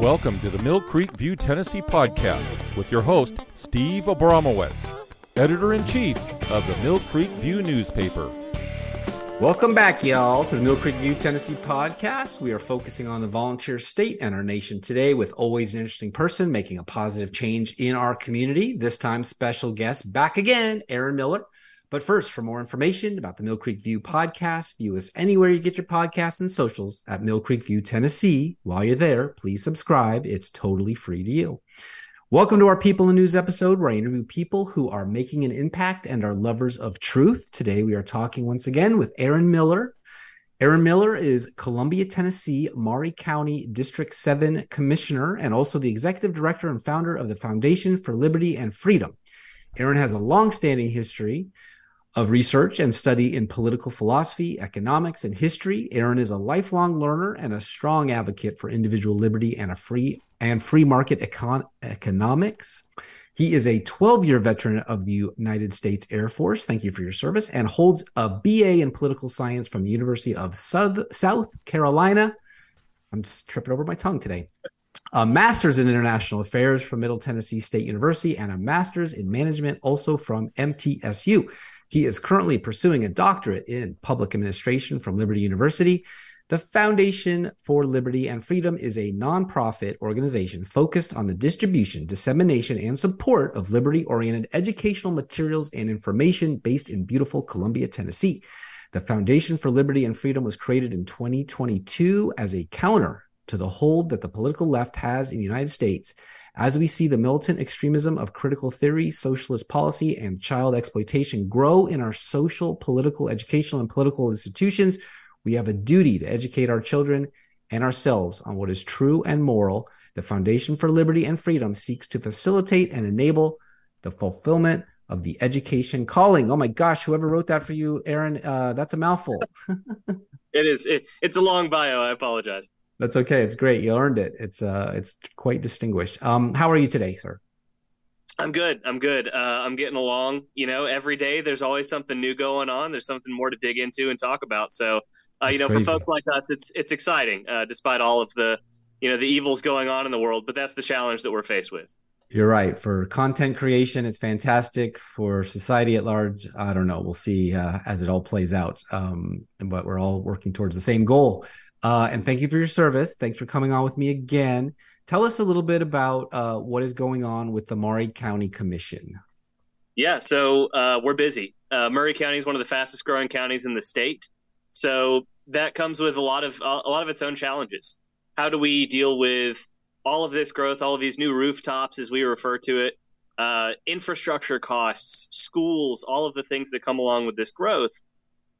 Welcome to the Mill Creek View Tennessee podcast with your host, Steve Abramowitz, editor in chief of the Mill Creek View newspaper. Welcome back, y'all, to the Mill Creek View Tennessee podcast. We are focusing on the volunteer state and our nation today with always an interesting person making a positive change in our community. This time, special guest back again, Aaron Miller. But first, for more information about the Mill Creek View podcast, view us anywhere you get your podcasts and socials at Mill Creek View, Tennessee. While you're there, please subscribe. It's totally free to you. Welcome to our People in News episode where I interview people who are making an impact and are lovers of truth. Today we are talking once again with Aaron Miller. Aaron Miller is Columbia, Tennessee, Maury County District 7 Commissioner and also the Executive Director and founder of the Foundation for Liberty and Freedom. Aaron has a long-standing history of research and study in political philosophy, economics, and history. Aaron is a lifelong learner and a strong advocate for individual liberty and a free and free market econ- economics. He is a 12 year veteran of the United States Air Force. Thank you for your service and holds a BA in political science from the University of South, South Carolina. I'm tripping over my tongue today. A master's in international affairs from Middle Tennessee State University and a master's in management also from MTSU. He is currently pursuing a doctorate in public administration from Liberty University the Foundation for Liberty and Freedom is a nonprofit organization focused on the distribution, dissemination, and support of liberty oriented educational materials and information based in beautiful Columbia, Tennessee. The Foundation for Liberty and Freedom was created in 2022 as a counter to the hold that the political left has in the United States. As we see the militant extremism of critical theory, socialist policy, and child exploitation grow in our social, political, educational, and political institutions, we have a duty to educate our children and ourselves on what is true and moral. The Foundation for Liberty and Freedom seeks to facilitate and enable the fulfillment of the education calling. Oh my gosh, whoever wrote that for you, Aaron, uh, that's a mouthful. it is. It, it's a long bio. I apologize. That's okay. It's great. You earned it. It's uh, it's quite distinguished. Um, how are you today, sir? I'm good. I'm good. Uh, I'm getting along. You know, every day there's always something new going on. There's something more to dig into and talk about. So uh, you know, crazy. for folks like us, it's it's exciting, uh, despite all of the you know the evils going on in the world. But that's the challenge that we're faced with. You're right. For content creation, it's fantastic. For society at large, I don't know. We'll see uh, as it all plays out. Um, but we're all working towards the same goal. Uh, and thank you for your service. Thanks for coming on with me again. Tell us a little bit about uh, what is going on with the Maury County Commission. Yeah, so uh, we're busy. Maury County is one of the fastest growing counties in the state. So that comes with a lot of a lot of its own challenges. How do we deal with all of this growth, all of these new rooftops, as we refer to it, uh, infrastructure costs, schools, all of the things that come along with this growth.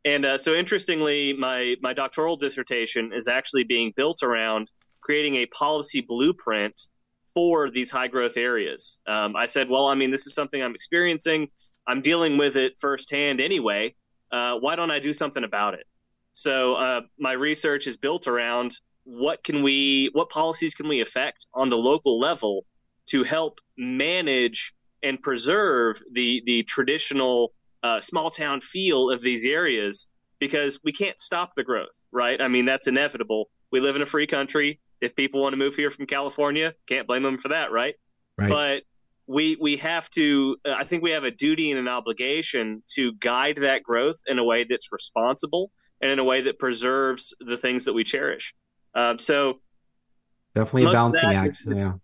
And uh, so, interestingly, my my doctoral dissertation is actually being built around creating a policy blueprint for these high growth areas. Um, I said, well, I mean, this is something I'm experiencing. I'm dealing with it firsthand anyway. Uh, why don't I do something about it? So uh, my research is built around what can we, what policies can we affect on the local level to help manage and preserve the the traditional uh, small town feel of these areas because we can't stop the growth, right? I mean that's inevitable. We live in a free country. If people want to move here from California, can't blame them for that, right? right. But we we have to. I think we have a duty and an obligation to guide that growth in a way that's responsible and in a way that preserves the things that we cherish. Um, so definitely a balancing act. Is,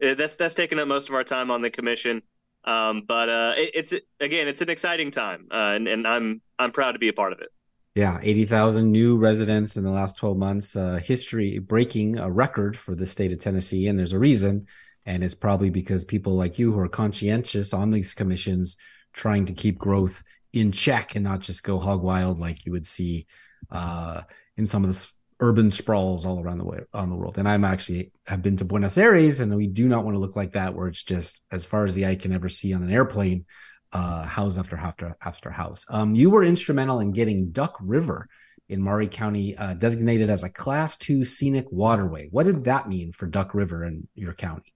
yeah, that's that's taken up most of our time on the commission. Um, but uh, it, it's again, it's an exciting time, uh, and, and I'm I'm proud to be a part of it. Yeah, 80,000 new residents in the last 12 months. Uh, history breaking a record for the state of Tennessee. And there's a reason. And it's probably because people like you who are conscientious on these commissions trying to keep growth in check and not just go hog wild like you would see uh, in some of the urban sprawls all around the way on the world. And I'm actually have been to Buenos Aires, and we do not want to look like that, where it's just as far as the eye can ever see on an airplane, uh, house after after after house. Um, you were instrumental in getting Duck River in Maury County uh, designated as a Class Two scenic waterway. What did that mean for Duck River in your county?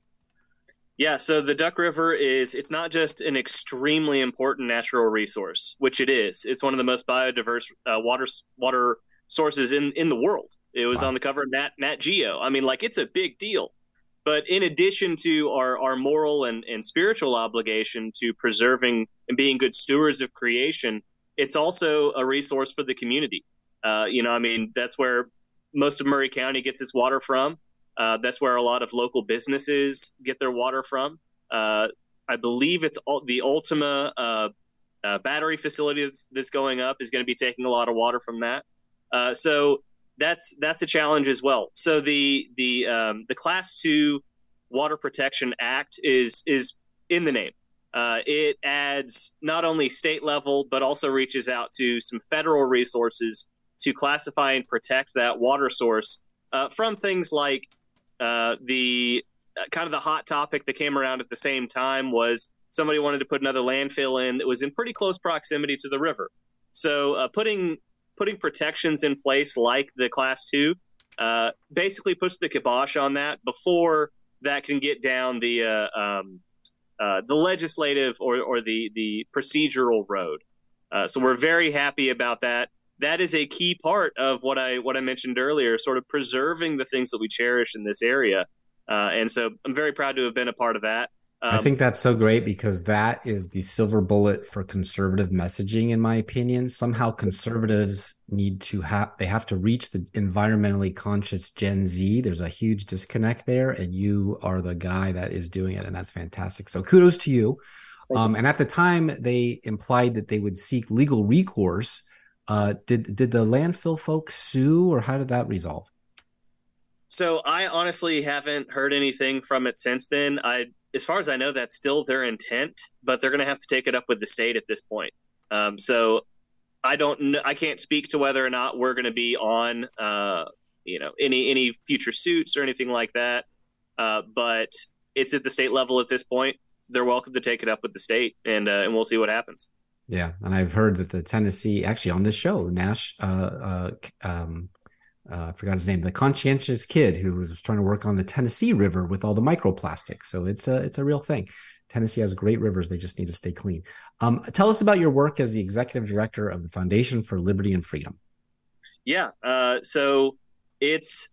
Yeah, so the Duck River is it's not just an extremely important natural resource, which it is. It's one of the most biodiverse uh, water water sources in in the world. It was wow. on the cover of Nat Nat Geo. I mean, like it's a big deal. But in addition to our, our moral and, and spiritual obligation to preserving and being good stewards of creation, it's also a resource for the community. Uh, you know, I mean, that's where most of Maury County gets its water from. Uh, that's where a lot of local businesses get their water from. Uh, I believe it's all, the Ultium uh, uh, battery facility that's, that's, going up is going to be taking a lot of water from that. Uh, so that's that's a challenge as well. So the the um, the Class Two Water Protection Act is is in the name. Uh, it adds not only state level but also reaches out to some federal resources to classify and protect that water source uh, from things like uh, the uh, kind of the hot topic that came around at the same time was somebody wanted to put another landfill in that was in pretty close proximity to the river. So uh, putting putting protections in place like the class two uh, basically puts the kibosh on that before that can get down the uh, um, uh, the legislative or, or the the procedural road. Uh, so we're very happy about that. That is a key part of what I what I mentioned earlier, sort of preserving the things that we cherish in this area. Uh, and so I'm very proud to have been a part of that. Um, I think that's so great because that is the silver bullet for conservative messaging, in my opinion. Somehow conservatives need to have, they have to reach the environmentally conscious Gen Z. There's a huge disconnect there, and you are the guy that is doing it, and that's fantastic. So kudos to you. Um, and at the time, they implied that they would seek legal recourse. Uh, did did the landfill folks sue, or how did that resolve? So I honestly haven't heard anything from it since then. I as far as I know, that's still their intent, but they're going to have to take it up with the state at this point. Um, so I don't, I can't speak to whether or not we're going to be on, uh, you know, any any future suits or anything like that. Uh, but it's at the state level at this point. They're welcome to take it up with the state, and uh, and we'll see what happens. Yeah, and I've heard that the Tennessee, actually on this show, Nash, uh, uh, um, uh, I forgot his name, the conscientious kid who was trying to work on the Tennessee River with all the microplastics. So it's a it's a real thing. Tennessee has great rivers; they just need to stay clean. Um, tell us about your work as the executive director of the Foundation for Liberty and Freedom. Yeah, uh, so it's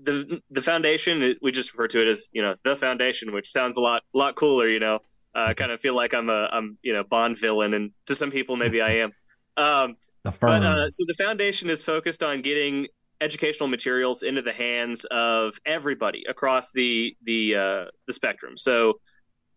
the the foundation. We just refer to it as you know the foundation, which sounds a lot lot cooler. You know, uh, kind of feel like I'm a I'm you know Bond villain, and to some people maybe I am. Um, but uh, so the foundation is focused on getting educational materials into the hands of everybody across the the uh, the spectrum. So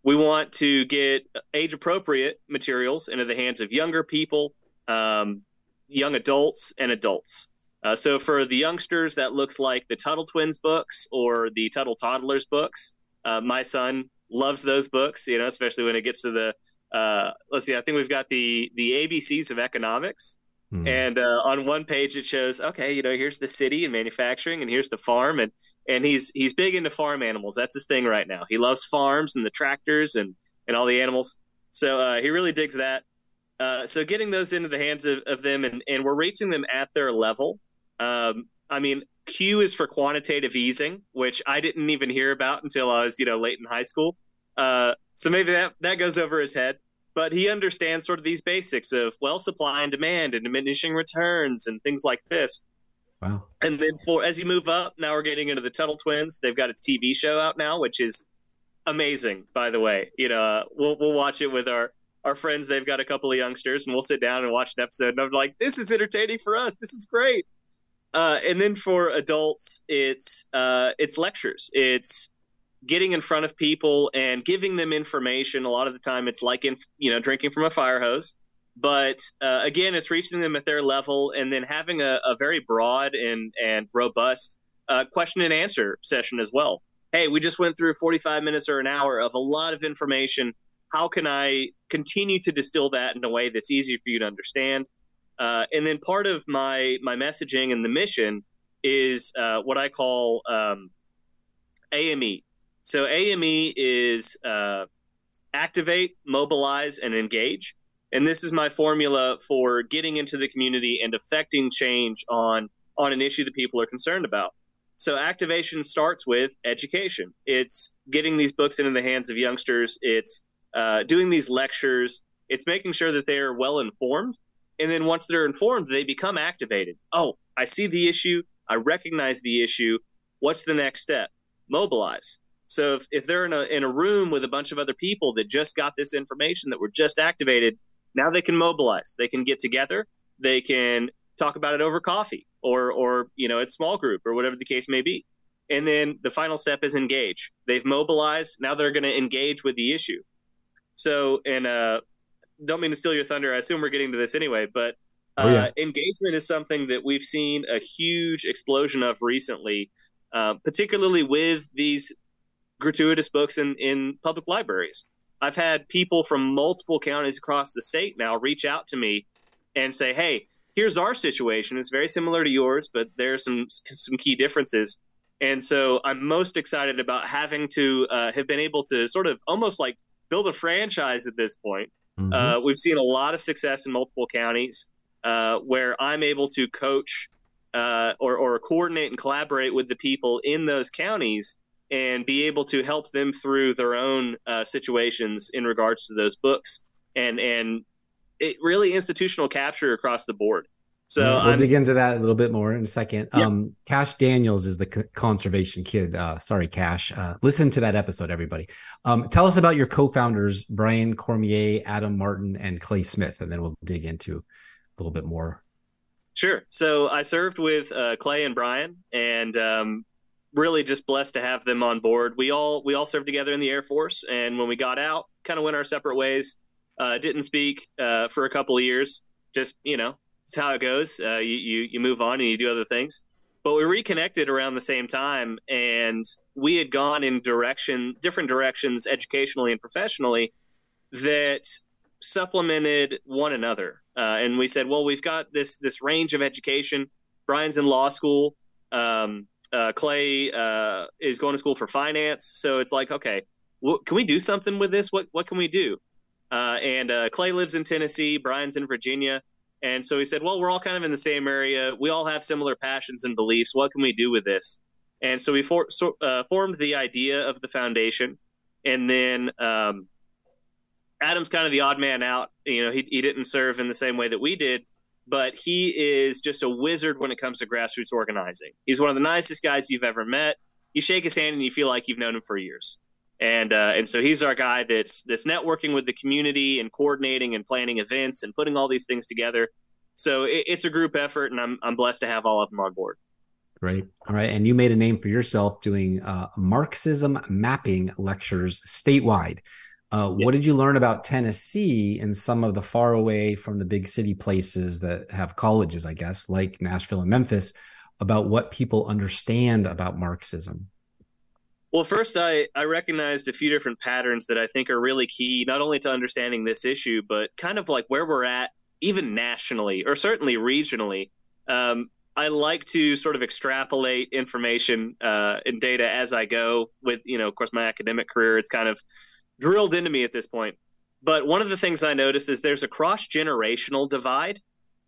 we want to get age appropriate materials into the hands of younger people, um, young adults, and adults. Uh, so for the youngsters, that looks like the Tuttle Twins books or the Tuttle Toddlers books. Uh, my son loves those books, you know, especially when it gets to the uh, let's see, I think we've got the the ABCs of economics. Mm-hmm. And uh, on one page it shows, okay, you know, here's the city and manufacturing, and here's the farm, and and he's he's big into farm animals. That's his thing right now. He loves farms and the tractors and and all the animals. So uh, he really digs that. Uh, so getting those into the hands of, of them, and and we're reaching them at their level. Um, I mean, Q is for quantitative easing, which I didn't even hear about until I was you know late in high school. Uh, so maybe that that goes over his head but he understands sort of these basics of well supply and demand and diminishing returns and things like this. Wow. And then for as you move up, now we're getting into the Tuttle Twins. They've got a TV show out now, which is amazing. By the way, you know, uh, we'll we'll watch it with our our friends. They've got a couple of youngsters, and we'll sit down and watch an episode. And I'm like, this is entertaining for us. This is great. Uh, and then for adults, it's uh, it's lectures. It's getting in front of people and giving them information. A lot of the time, it's like in you know drinking from a fire hose. But uh, again, it's reaching them at their level, and then having a, a very broad and and robust uh, question and answer session as well. Hey, we just went through 45 minutes or an hour of a lot of information. How can I continue to distill that in a way that's easy for you to understand? Uh, and then part of my my messaging and the mission is uh, what I call um, AME, so AME is uh, activate, mobilize, and engage. And this is my formula for getting into the community and affecting change on on an issue that people are concerned about. So activation starts with education. It's getting these books into the hands of youngsters. It's uh, doing these lectures. It's making sure that they are well informed. And then once they're informed, they become activated. Oh, I see the issue. I recognize the issue. What's the next step? Mobilize So if, if they're in a in a room with a bunch of other people that just got this information that were just activated, now they can mobilize. They can get together. They can talk about it over coffee or or you know it's small group or whatever the case may be. And then the final step is engage. They've mobilized. Now they're going to engage with the issue. So and uh, don't mean to steal your thunder. I assume we're getting to this anyway, but uh, oh, yeah. Uh, engagement is something that we've seen a huge explosion of recently, uh, particularly with these gratuitous books in, in public libraries. I've had people from multiple counties across the state now reach out to me and say, "Hey, here's our situation. It's very similar to yours, but there's some some key differences." And so I'm most excited about having to uh, have been able to sort of almost like build a franchise at this point. Mm-hmm. Uh, we've seen a lot of success in multiple counties uh, where I'm able to coach uh, or, or coordinate and collaborate with the people in those counties and be able to help them through their own uh, situations in regards to those books and and it really institutional capture across the board. So we'll I'm, dig into that a little bit more in a second. Yep. Um, Cash Daniels is the conservation kid. Uh, sorry, Cash. Uh, listen to that episode, everybody. Um, tell us about your co-founders, Brian Cormier, Adam Martin, and Clay Smith, and then we'll dig into a little bit more. Sure. So I served with uh, Clay and Brian, and um, really just blessed to have them on board. We all we all served together in the Air Force, and when we got out, kind of went our separate ways. Uh, didn't speak uh, for a couple of years. Just you know, it's how it goes. Uh, you, you you move on and you do other things. But we reconnected around the same time, and we had gone in direction different directions educationally and professionally that supplemented one another. Uh, and we said, well, we've got this this range of education. Brian's in law school. Um, uh, Clay uh, is going to school for finance, so it's like, okay, can we do something with this? What what can we do? Uh, and uh, Clay lives in Tennessee, Brian's in Virginia, and so he said, well, we're all kind of in the same area. We all have similar passions and beliefs. What can we do with this? And so we for, so, uh, formed the idea of the foundation, and then um, Adam's kind of the odd man out. You know, he he didn't serve in the same way that we did but he is just a wizard when it comes to grassroots organizing. He's one of the nicest guys you've ever met. You shake his hand and you feel like you've known him for years. And uh, and so he's our guy that's that's networking with the community and coordinating and planning events and putting all these things together. So it, it's a group effort, and I'm I'm blessed to have all of them on board. Great. All right. And you made a name for yourself doing uh, Marxism mapping lectures statewide. Uh, yes. What did you learn about Tennessee and some of the far away from the big city places that have colleges, I guess, like Nashville and Memphis, about what people understand about Marxism? Well, first, I, I recognized a few different patterns that I think are really key, not only to understanding this issue, but kind of like where we're at, even nationally or certainly regionally. Um, I like to sort of extrapolate information uh, and data as I go. With you know, of course, my academic career, it's kind of drilled into me at this point. But one of the things I noticed is there's a cross generational divide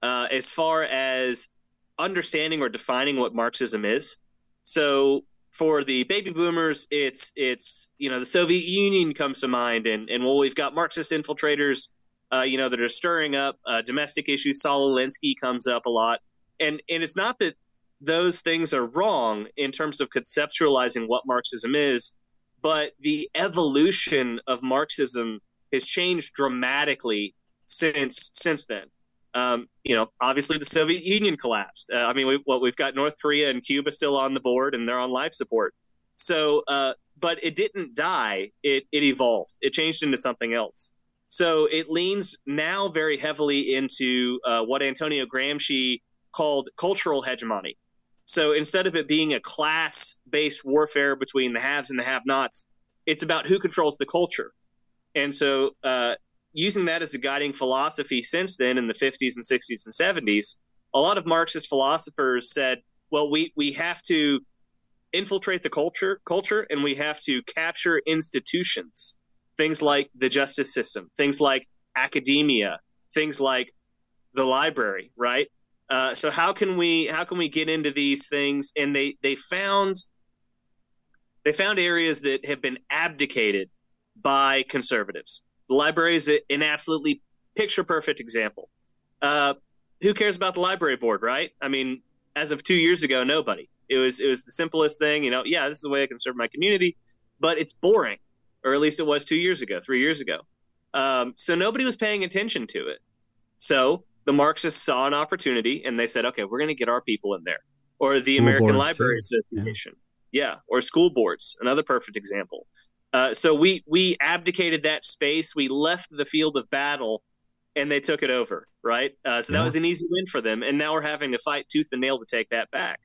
uh, as far as understanding or defining what Marxism is. So for the baby boomers, it's it's you know the Soviet Union comes to mind, and and well we've got Marxist infiltrators, uh, you know that are stirring up uh, domestic issues. Saul Alinsky comes up a lot, and and it's not that those things are wrong in terms of conceptualizing what Marxism is but the evolution of Marxism has changed dramatically since since then. Um, you know, obviously the Soviet Union collapsed. Uh, I mean, we, what we've got North Korea and Cuba still on the board, and they're on life support. So, uh, but it didn't die. It it evolved. It changed into something else. So it leans now very heavily into uh, what Antonio Gramsci called cultural hegemony. So instead of it being a class based warfare between the haves and the have nots, it's about who controls the culture. And so, uh, using that as a guiding philosophy since then in the 50s and 60s and 70s, a lot of Marxist philosophers said, well, we, we have to infiltrate the culture, culture and we have to capture institutions, things like the justice system, things like academia, things like the library, right? Uh, so how can we how can we get into these things? And they they found they found areas that have been abdicated by conservatives. The library is an absolutely picture perfect example. Uh, who cares about the library board, right? I mean, as of two years ago, nobody. It was it was the simplest thing. You know, yeah, this is the way I can serve my community. but it's boring, or at least it was two years ago, three years ago. Um, so nobody was paying attention to it. So the Marxists saw an opportunity and they said, okay, we're going to get our people in there. Or the school American Library. Association. Yeah. yeah. Or school boards, another perfect example. Uh, so we we abdicated that space. We left the field of battle, and they took it over. Right. Uh, so yeah. that was an easy win for them. And now we're having to fight tooth and nail to take that back.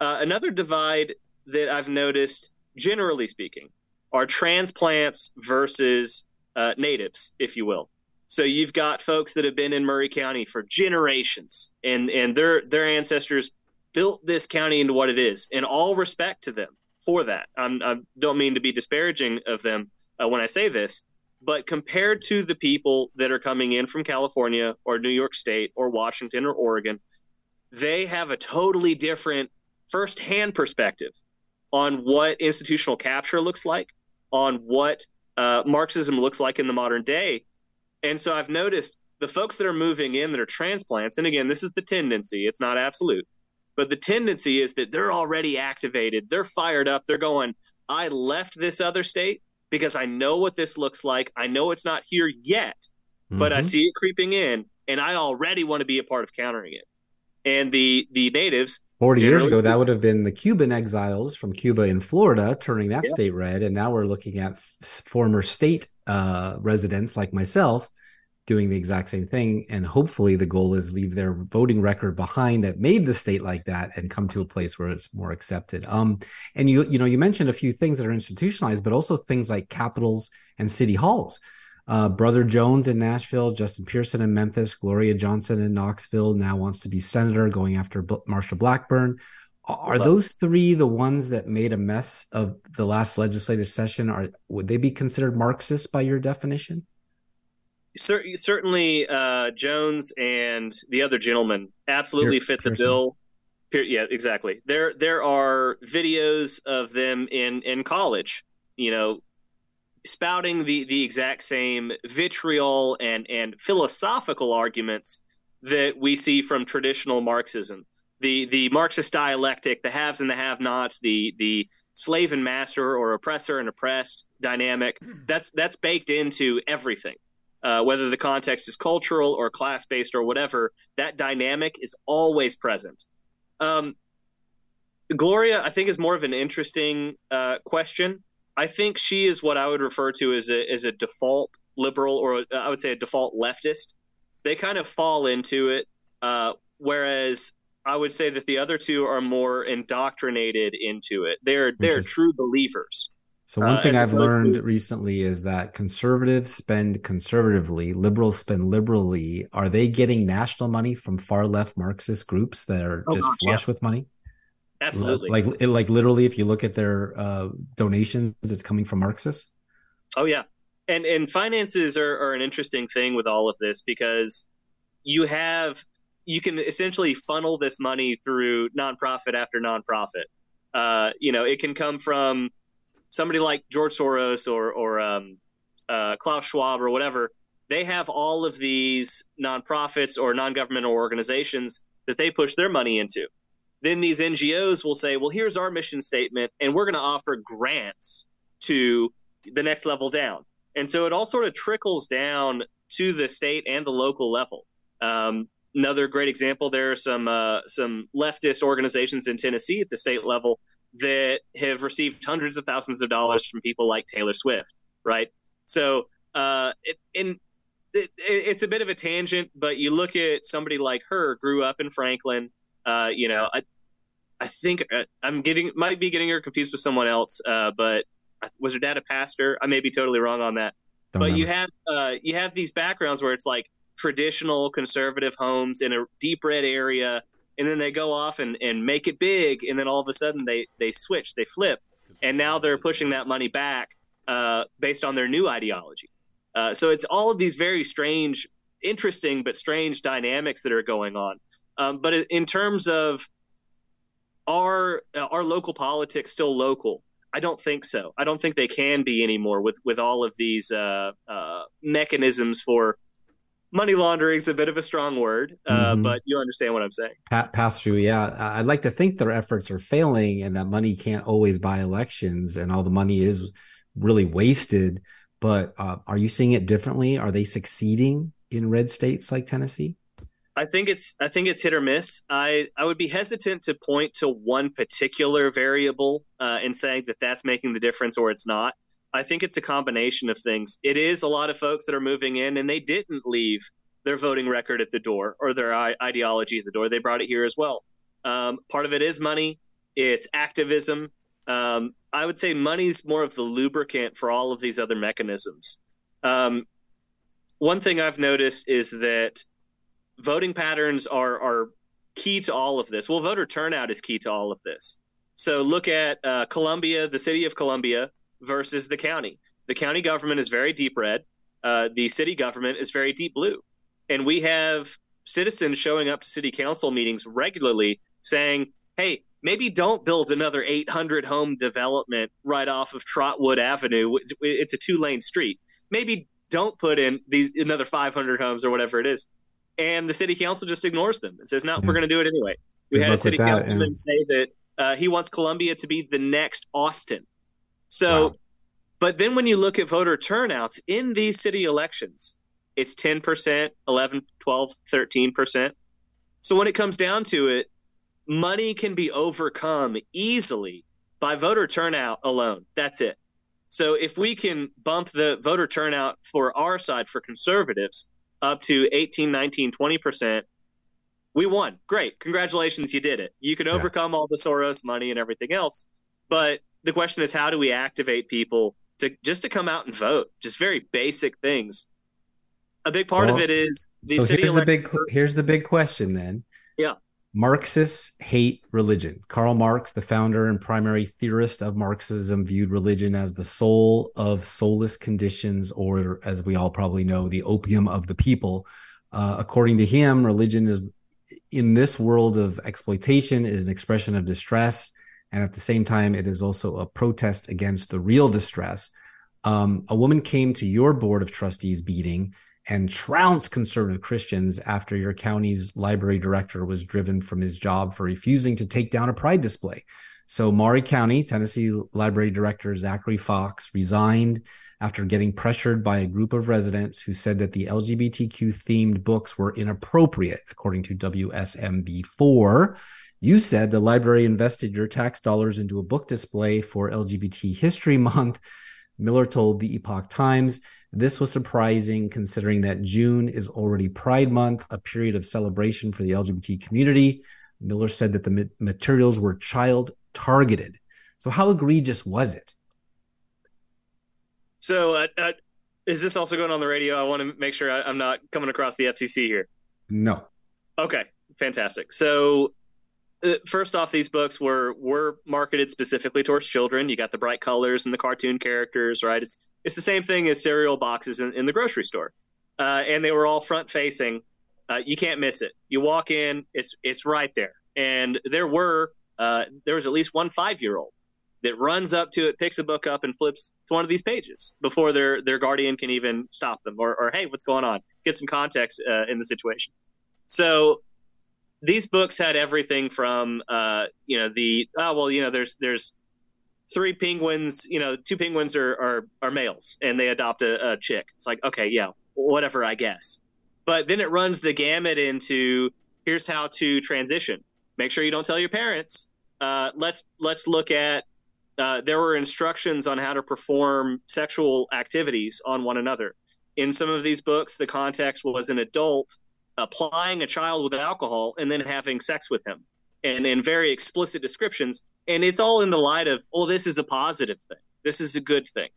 Uh, another divide that I've noticed, generally speaking, are transplants versus uh, natives, if you will. So you've got folks that have been in Maury County for generations, and and their their ancestors built this county into what it is. In all respect to them for that, I'm, I don't mean to be disparaging of them uh, when I say this, but compared to the people that are coming in from California or New York State or Washington or Oregon, they have a totally different firsthand perspective on what institutional capture looks like, on what uh, Marxism looks like in the modern day. And so I've noticed the folks that are moving in that are transplants, and again, this is the tendency, it's not absolute, but the tendency is that they're already activated, they're fired up, they're going, I left this other state because I know what this looks like. I know it's not here yet, mm-hmm. but I mm-hmm. see it creeping in, and I already want to be a part of countering it. And the the natives 40 years ago, that would have been the Cuban exiles from Cuba in Florida turning that yeah. state red. And now we're looking at f- former state uh, residents like myself doing the exact same thing. And hopefully, the goal is leave their voting record behind that made the state like that and come to a place where it's more accepted. Um, and you, you know, you mentioned a few things that are institutionalized, but also things like capitals and city halls. Uh, Brother Jones in Nashville, Justin Pearson in Memphis, Gloria Johnson in Knoxville now wants to be senator, going after B- Marsha Blackburn. Are those three the ones that made a mess of the last legislative session? Are would they be considered Marxist by your definition? certainly, uh, Jones and the other gentleman absolutely fit the bill. Yeah, exactly. There, there are videos of them in in college. You know, spouting the the exact same vitriol and and philosophical arguments that we see from traditional Marxism. The the Marxist dialectic, the haves and the have-nots, the the slave and master or oppressor and oppressed dynamic. That's that's baked into everything. Uh, whether the context is cultural or class based or whatever, that dynamic is always present. Um, Gloria, I think, is more of an interesting uh, question I think she is what I would refer to as a as a default liberal, or I would say a default leftist. They kind of fall into it, uh, whereas I would say that the other two are more indoctrinated into it. They're they're true believers. So one uh, thing I've learned to... recently is that conservatives spend conservatively, liberals spend liberally. Are they getting national money from far left Marxist groups that are oh, just gosh, flush yeah. with money? Absolutely. Like like literally, if you look at their uh, donations, it's coming from Marxists. Oh yeah, and and finances are, are an interesting thing with all of this because you have you can essentially funnel this money through nonprofit after nonprofit. Uh, you know, it can come from somebody like George Soros or or um, uh, Klaus Schwab or whatever. They have all of these nonprofits or non-governmental organizations that they push their money into then these NGOs will say, well, here's our mission statement, and we're going to offer grants to the next level down. And so it all sort of trickles down to the state and the local level. Um, another great example there are some uh, some leftist organizations in Tennessee at the state level that have received hundreds of thousands of dollars from people like Taylor Swift, right? So, uh, it, in it, it's a bit of a tangent, but you look at somebody like her, grew up in Franklin. Uh, you know, I, I think uh, I'm getting might be getting her confused with someone else. Uh, but was her dad a pastor? I may be totally wrong on that. Don't but you have uh, you have these backgrounds where it's like traditional conservative homes in a deep red area, and then they go off and, and make it big, and then all of a sudden they they switch, they flip, and now they're pushing that money back uh, based on their new ideology. Uh, so it's all of these very strange, interesting but strange dynamics that are going on. Um, but in terms of are our local politics still local? I don't think so. I don't think they can be anymore with with all of these uh, uh, mechanisms for money laundering is a bit of a strong word, uh, mm-hmm. but you understand what I'm saying. Pa- pass through, yeah. I'd like to think their efforts are failing, and that money can't always buy elections, and all the money is really wasted. But uh, are you seeing it differently? Are they succeeding in red states like Tennessee? I think it's I think it's hit or miss. I I would be hesitant to point to one particular variable uh, and saying that that's making the difference or it's not. I think it's a combination of things. It is a lot of folks that are moving in and they didn't leave their voting record at the door or their ideology at the door. They brought it here as well. Um, part of it is money. It's activism. Um, I would say money's more of the lubricant for all of these other mechanisms. Um, one thing I've noticed is that voting patterns are are key to all of this. Well, voter turnout is key to all of this. So look at uh, Columbia, the city of Columbia versus the county. The county government is very deep red. Uh, the city government is very deep blue, and we have citizens showing up to city council meetings regularly saying, "Hey, maybe don't build another 800 home development right off of Trotwood Avenue. It's a two lane street. Maybe don't put in these another 500 homes or whatever it is and the city council just ignores them and says, "No, we're going to do it anyway." We Good had a city councilman yeah. say that uh, he wants Columbia to be the next Austin. So, wow. but then when you look at voter turnouts in these city elections, it's 10%, 11, 12, 13%. So when it comes down to it, money can be overcome easily by voter turnout alone. That's it. So if we can bump the voter turnout for our side for conservatives up to 18, 19, 20%, we won. Great. Congratulations, you did it. You can overcome yeah. all the Soros money and everything else. But the question is how do we activate people to just to come out and vote? Just very basic things. A big part well, of it is the so city here's the big here's the big question then. Yeah. Marxists hate religion. Karl Marx, the founder and primary theorist of Marxism, viewed religion as the soul of soulless conditions, or as we all probably know, the opium of the people. Uh, according to him, religion is in this world of exploitation is an expression of distress, and at the same time, it is also a protest against the real distress. Um, a woman came to your board of trustees meeting and trounced conservative Christians after your county's library director was driven from his job for refusing to take down a pride display. So, Maury County, Tennessee Library Director Zachary Fox resigned after getting pressured by a group of residents who said that the LGBTQ themed books were inappropriate, according to WSMV4. You said the library invested your tax dollars into a book display for LGBT History Month. Miller told the Epoch Times this was surprising considering that June is already Pride Month, a period of celebration for the LGBT community. Miller said that the materials were child targeted. So, how egregious was it? So, uh, uh, is this also going on the radio? I want to make sure I, am not coming across the FCC here. No. Okay, fantastic. So, first off, these books were were marketed specifically towards children. You got the bright colors and the cartoon characters, right? It's it's the same thing as cereal boxes in, in the grocery store, uh, and they were all front facing. Uh, you can't miss it. You walk in, it's it's right there, and there were uh, there was at least one five year old that runs up to it, picks a book up, and flips to one of these pages before their their guardian can even stop them, or or hey, what's going on? Get some context uh, in the situation. So these books had everything from uh, you know the oh well you know there's there's three penguins you know two penguins are are, are males and they adopt a, a chick. It's like okay yeah whatever i guess. But then it runs the gamut into here's how to transition. Make sure you don't tell your parents. Uh, let's let's look at uh, there were instructions on how to perform sexual activities on one another. In some of these books the context was an adult applying a child with alcohol and then having sex with him and in very explicit descriptions. And it's all in the light of oh this is a positive thing. This is a good thing.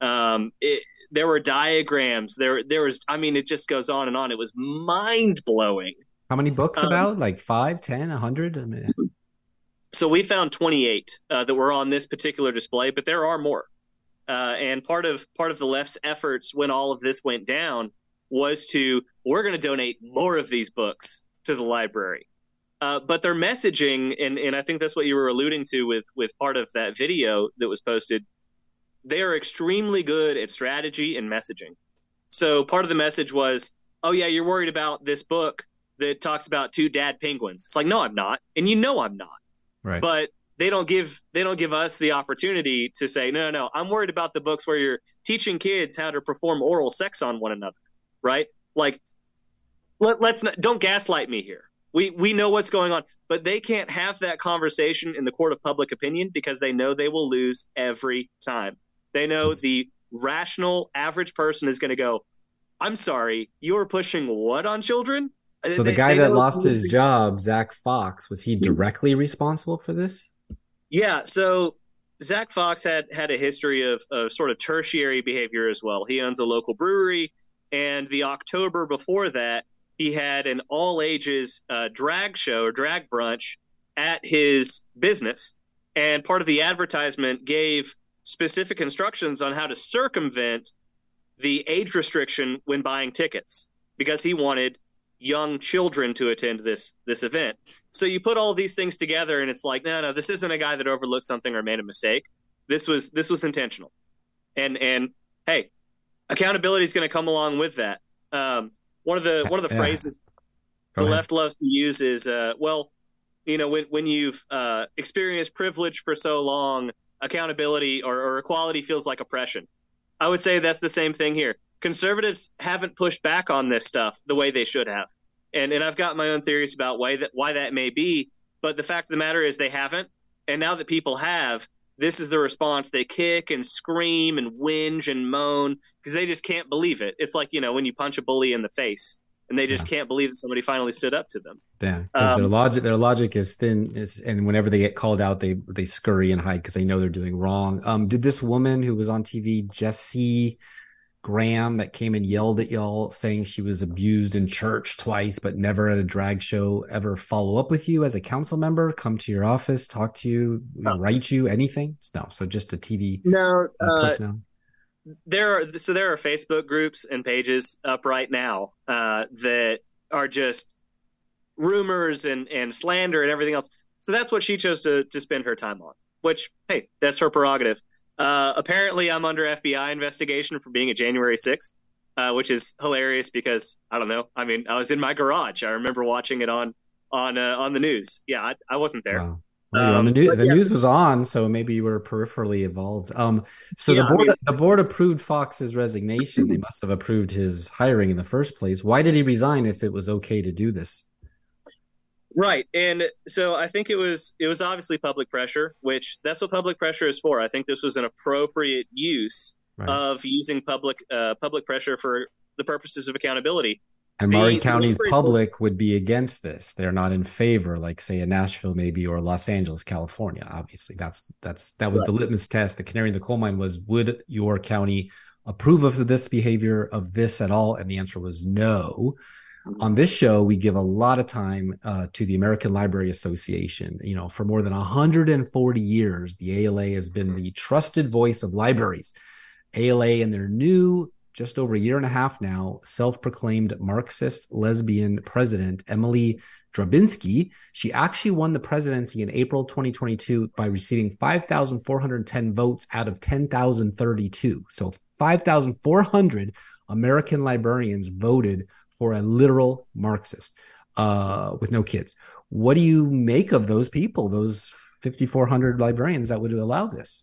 Um, it, there were diagrams. There there was i mean it just goes on and on. It was mind blowing how many books um, about? Like five ten a hundred? I mean... so we found 28 uh, that were on this particular display but there are more. Uh, and part of part of the left's efforts when all of this went down was to we're going to donate more of these books to the library. Uh, but their messaging, and, and I think that's what you were alluding to with with part of that video that was posted. They are extremely good at strategy and messaging. So part of the message was, "Oh yeah, you're worried about this book that talks about two dad penguins." It's like, no, I'm not, and you know I'm not. Right. But they don't give they don't give us the opportunity to say no, no, no. I'm worried about the books where you're teaching kids how to perform oral sex on one another, right? Like, let, let's not, don't gaslight me here. We we know what's going on, but they can't have that conversation in the court of public opinion because they know they will lose every time. They know the rational average person is going to go, "I'm sorry, you are pushing what on children?" So the guy that lost his job, Zach Fox, was he hmm. directly responsible for this? Yeah. So Zach Fox had had a history of, of sort of tertiary behavior as well. He owns a local brewery, and the October before that, he had an all ages uh, drag show or drag brunch at his business. And part of the advertisement gave specific instructions on how to circumvent the age restriction when buying tickets because he wanted young children to attend this this event. So you put all these things together and it's like, no, no, this isn't a guy that overlooked something or made a mistake. This was this was intentional. And and hey, accountability is going to come along with that. Um, one of the one of the yeah. phrases Go the ahead. left loves to use is, uh, well, you know, when when you've uh, experienced privilege for so long, accountability or, or equality feels like oppression. I would say that's the same thing here. Conservatives haven't pushed back on this stuff the way they should have, and and I've got my own theories about why that why that may be. But the fact of the matter is they haven't, and now that people have, this is the response. They kick and scream and whinge and moan because they just can't believe it. It's like, you know, when you punch a bully in the face and they just yeah. can't believe that somebody finally stood up to them. Yeah, because um, their logic their logic is thin, is, and whenever they get called out, they they scurry and hide because they know they're doing wrong. Um, did this woman who was on TV, Jessie Graham that came and yelled at y'all saying she was abused in church twice, but never at a drag show ever follow up with you as a council member, come to your office, talk to you, no. write you, anything? No. So just a TV. No. Uh, there are so there are Facebook groups and pages up right now uh, that are just rumors and, and slander and everything else. So that's what she chose to to spend her time on. Which hey, that's her prerogative. Uh, apparently, I'm under FBI investigation for being a January 6th, uh, which is hilarious because I don't know. I mean, I was in my garage. I remember watching it on on uh, on the news. Yeah, I, I wasn't there. Wow. Well, um, the, news, the yeah. news was on, so maybe you were peripherally involved. Um, so yeah, the board, I mean, the board approved Fox's resignation. They must have approved his hiring in the first place. Why did he resign if it was okay to do this? Right. And so I think it was it was obviously public pressure, which that's what public pressure is for. I think this was an appropriate use right. of using public uh, public pressure for the purposes of accountability. And Maury the, County's public would be against this. They're not in favor, like say in Nashville, maybe, or Los Angeles, California. Obviously, that's that's that was right. the litmus test. The canary in the coal mine was: Would your county approve of this behavior of this at all? And the answer was no. On this show, we give a lot of time uh, to the American Library Association. You know, for more than 140 years, the ALA has been the trusted voice of libraries. ALA and their new, just over a year and a half now, self proclaimed Marxist lesbian president, Emily Drabinski. She actually won the presidency in April 2022 by receiving 5,410 votes out of 10,032. So 5,400 American librarians voted for a literal Marxist uh, with no kids. What do you make of those people, those 5,400 librarians that would allow this?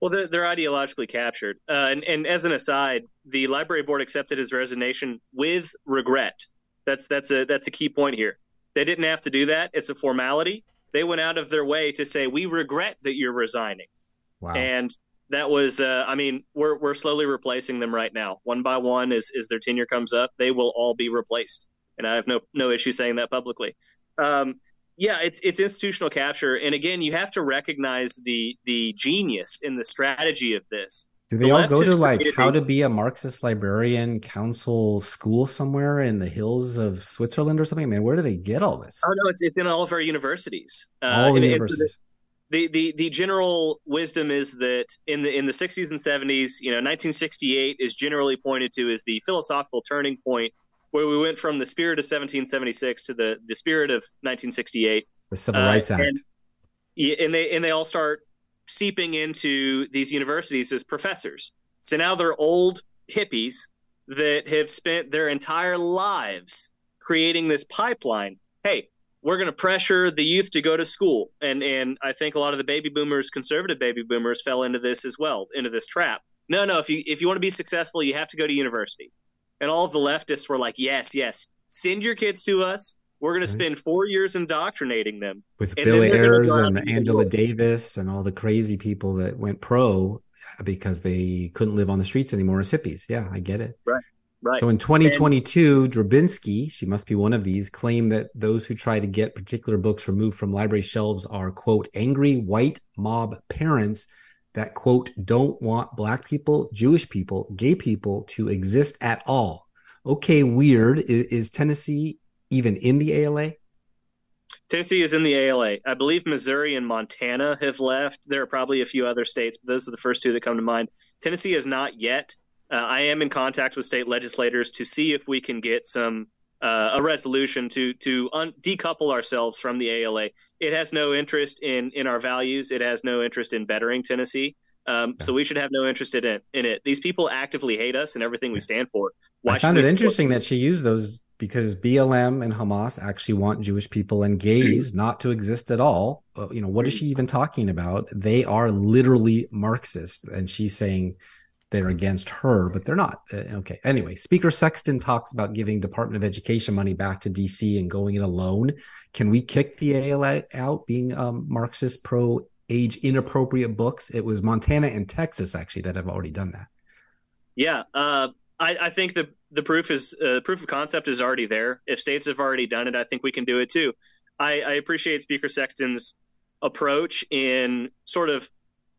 Well, they're, they're ideologically captured. Uh, and, and as an aside, the library board accepted his resignation with regret. That's that's a that's a key point here. They didn't have to do that. It's a formality. They went out of their way to say, "We regret that you're resigning." Wow. And that was uh, I mean we're we're slowly replacing them right now one by one as as their tenure comes up they will all be replaced and I have no no issue saying that publicly. Um, yeah, it's it's institutional capture, and again, you have to recognize the the genius in the strategy of this. Do they the all go to like how to be a Marxist librarian council school somewhere in the hills of Switzerland or something? I mean, where do they get all this? Oh no, it's it's in all of our universities. Uh, all universities the, the the general wisdom is that in the in the 60s and 70s, you know, 1968 is generally pointed to as the philosophical turning point where we went from the spirit of 1776 to the the spirit of 1968, the Civil Rights uh, Act, and, and they and they all start seeping into these universities as professors. So now they're old hippies that have spent their entire lives creating this pipeline. Hey, we're going to pressure the youth to go to school. And and I think a lot of the baby boomers, conservative baby boomers, fell into this as well, into this trap. No, no, if you if you want to be successful, you have to go to university. And all of the leftists were like, yes, yes, send your kids to us. We're going to spend four years indoctrinating them with Bill Ayers and Angela Davis and all the crazy people that went pro because they couldn't live on the streets anymore as hippies. Yeah, I get it. Right. Right. So in 2022, and, Drabinski, she must be one of these, claimed that those who try to get particular books removed from library shelves are, quote, angry white mob parents that, quote, don't want black people, Jewish people, gay people to exist at all. Okay, weird. Is, is Tennessee even in the ALA? Tennessee is in the ALA. I believe Missouri and Montana have left. There are probably a few other states, but those are the first two that come to mind. Tennessee is not yet. Uh, I am in contact with state legislators to see if we can get some uh, a resolution to to un- decouple ourselves from the ALA. It has no interest in in our values. It has no interest in bettering Tennessee. Um, so we should have no interest in it. In it, these people actively hate us and everything we stand for. Why I found it interesting that she used those because BLM and Hamas actually want Jewish people and gays not to exist at all. Uh, you know, what is she even talking about? They are literally Marxist, and she's saying they're against her, but they're not. Uh, okay. Anyway, Speaker Sexton talks about giving Department of Education money back to DC and going it alone. Can we kick the ALA out being um, Marxist pro age inappropriate books? It was Montana and Texas actually that have already done that. Yeah, uh, I, I, think the the proof is uh, proof of concept is already there. If states have already done it, I think we can do it too. I, I appreciate Speaker Sexton's approach in sort of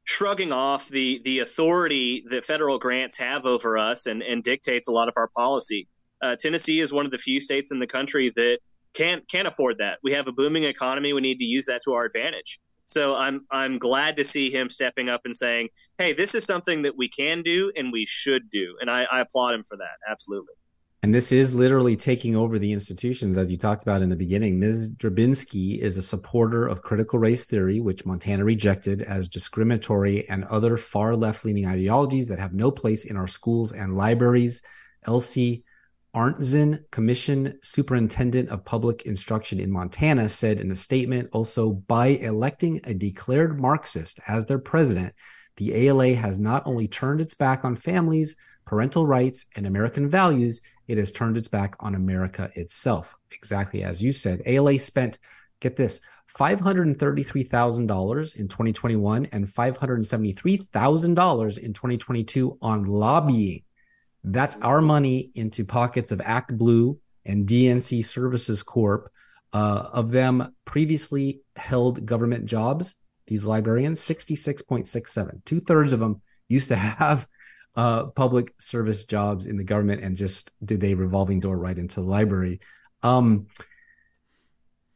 shrugging off the the authority that federal grants have over us and, and dictates a lot of our policy. Uh, Tennessee is one of the few states in the country that can't can't afford that. We have a booming economy. We need to use that to our advantage. So I'm I'm glad to see him stepping up and saying, "Hey, this is something that we can do and we should do," and I, I applaud him for that. Absolutely. And this is literally taking over the institutions, as you talked about in the beginning. Ms. Drabinski is a supporter of critical race theory, which Montana rejected as discriminatory and other far left leaning ideologies that have no place in our schools and libraries. Elsie Arntzen, Commission Superintendent of Public Instruction in Montana, said in a statement also by electing a declared Marxist as their president, the ALA has not only turned its back on families, parental rights, and American values, it has turned its back on America itself. Exactly as you said. ALA spent, get this, $533,000 in 2021 and $573,000 in 2022 on lobbying. That's our money into pockets of Act Blue and DNC Services Corp. Uh, of them previously held government jobs, these librarians, 66.67. Two thirds of them used to have uh, public service jobs in the government and just did a revolving door right into the library. Um,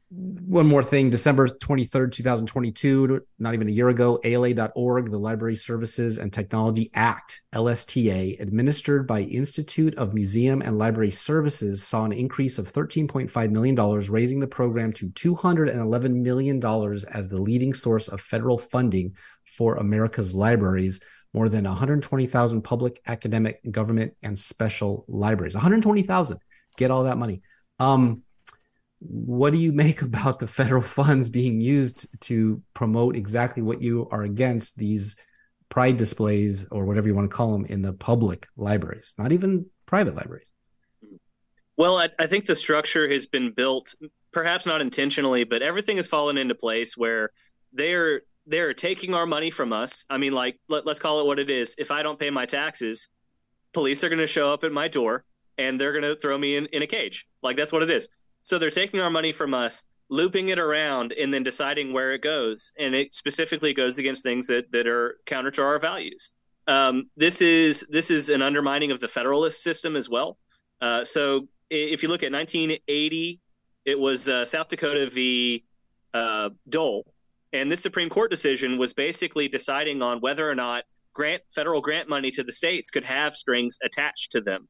one more thing December 23rd, 2022, not even a year ago, ALA.org, the Library Services and Technology Act, LSTA, administered by Institute of Museum and Library Services, saw an increase of $13.5 million, raising the program to $211 million as the leading source of federal funding for America's libraries more than 120,000 public, academic, government, and special libraries. 120,000 get all that money. Um, what do you make about the federal funds being used to promote exactly what you are against these pride displays or whatever you want to call them in the public libraries, not even private libraries? Well, I, I think the structure has been built, perhaps not intentionally, but everything has fallen into place where they're they're taking our money from us. I mean, like let, us call it what it is. If I don't pay my taxes, police are going to show up at my door and they're going to throw me in, in a cage. Like that's what it is. So they're taking our money from us, looping it around, and then deciding where it goes. And it specifically goes against things that that are counter to our values. Um, this is this is an undermining of the federalist system as well. Uh, so if you look at 1980, it was uh, South Dakota v. Uh, Dole and this Supreme Court decision was basically deciding on whether or not grant federal grant money to the states could have strings attached to them.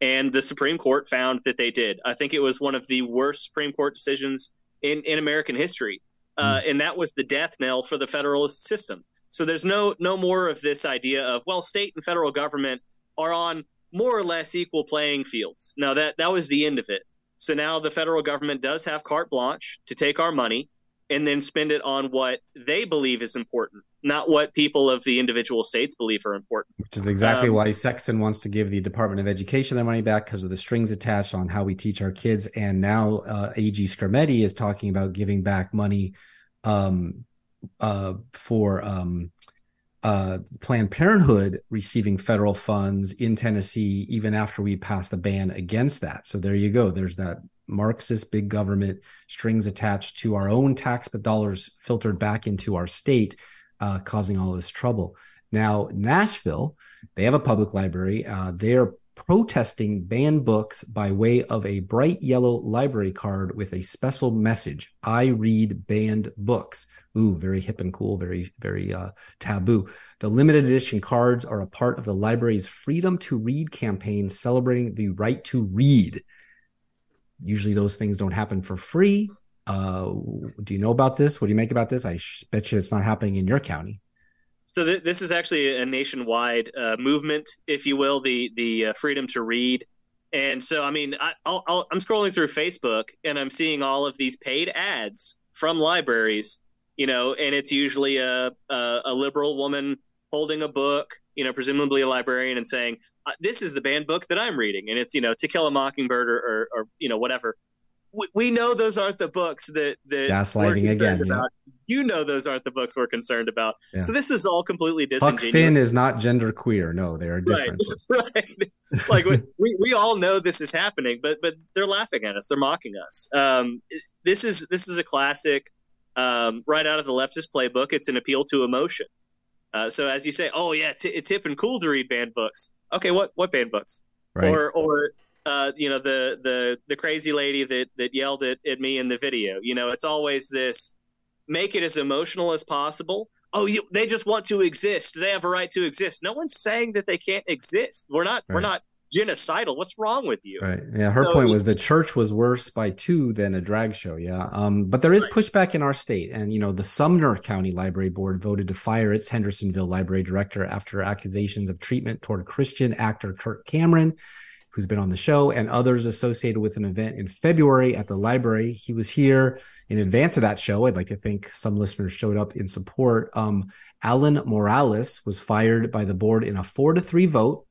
And the Supreme Court found that they did. I think it was one of the worst Supreme Court decisions in, in American history. Uh, hmm. and that was the death knell for the federalist system. So there's no no more of this idea of well, state and federal government are on more or less equal playing fields. Now that that was the end of it. So now the federal government does have carte blanche to take our money and then spend it on what they believe is important, not what people of the individual states believe are important. Which is exactly um, why Sexton wants to give the Department of Education their money back because of the strings attached on how we teach our kids. And now uh, AG Skrmetti is talking about giving back money um, uh, for um, uh, Planned Parenthood receiving federal funds in Tennessee, even after we passed the ban against that. So there you go. There's that Marxist big government strings attached to our own tax dollars filtered back into our state, uh, causing all this trouble. Now, Nashville, they have a public library. Uh, they're protesting banned books by way of a bright yellow library card with a special message I read banned books. Ooh, very hip and cool, very, very uh, taboo. The limited edition cards are a part of the library's Freedom to Read campaign celebrating the right to read. Usually, those things don't happen for free. Uh, do you know about this? What do you make about this? I bet you it's not happening in your county. So th- this is actually a nationwide uh, movement, if you will, the the uh, freedom to read. And so, I mean, I, am scrolling through Facebook and I'm seeing all of these paid ads from libraries, you know, and it's usually a, a, a liberal woman holding a book, you know, presumably a librarian, and saying, "This is the banned book that I'm reading," and it's you know, To Kill a Mockingbird or, or, or you know, whatever we, we know those aren't the books that that gaslighting again. Yeah. You know those aren't the books we're concerned about. Yeah. So this is all completely disingenuous. Huck Finn is not gender queer. No, there are differences. Right. right. like we, we all know this is happening, but but they're laughing at us. They're mocking us. Um, this is this is a classic, um, right out of the leftist playbook. It's an appeal to emotion. Uh, so as you say, oh yeah, it's, it's hip and cool to read banned books. Okay, what what banned books? Right. Or or uh, you know the the the crazy lady that that yelled at, at me in the video. You know, it's always this make it as emotional as possible. Oh, you, they just want to exist. They have a right to exist. No one's saying that they can't exist. We're not. Right. We're not genocidal. What's wrong with you? Right. Yeah. Her so, point was the church was worse by two than a drag show. Yeah. Um. But there is right. pushback in our state, and you know the Sumner County Library Board voted to fire its Hendersonville Library director after accusations of treatment toward Christian actor Kirk Cameron who's been on the show, and others associated with an event in February at the library. He was here in advance of that show. I'd like to think some listeners showed up in support. Um, Alan Morales was fired by the board in a four to three vote.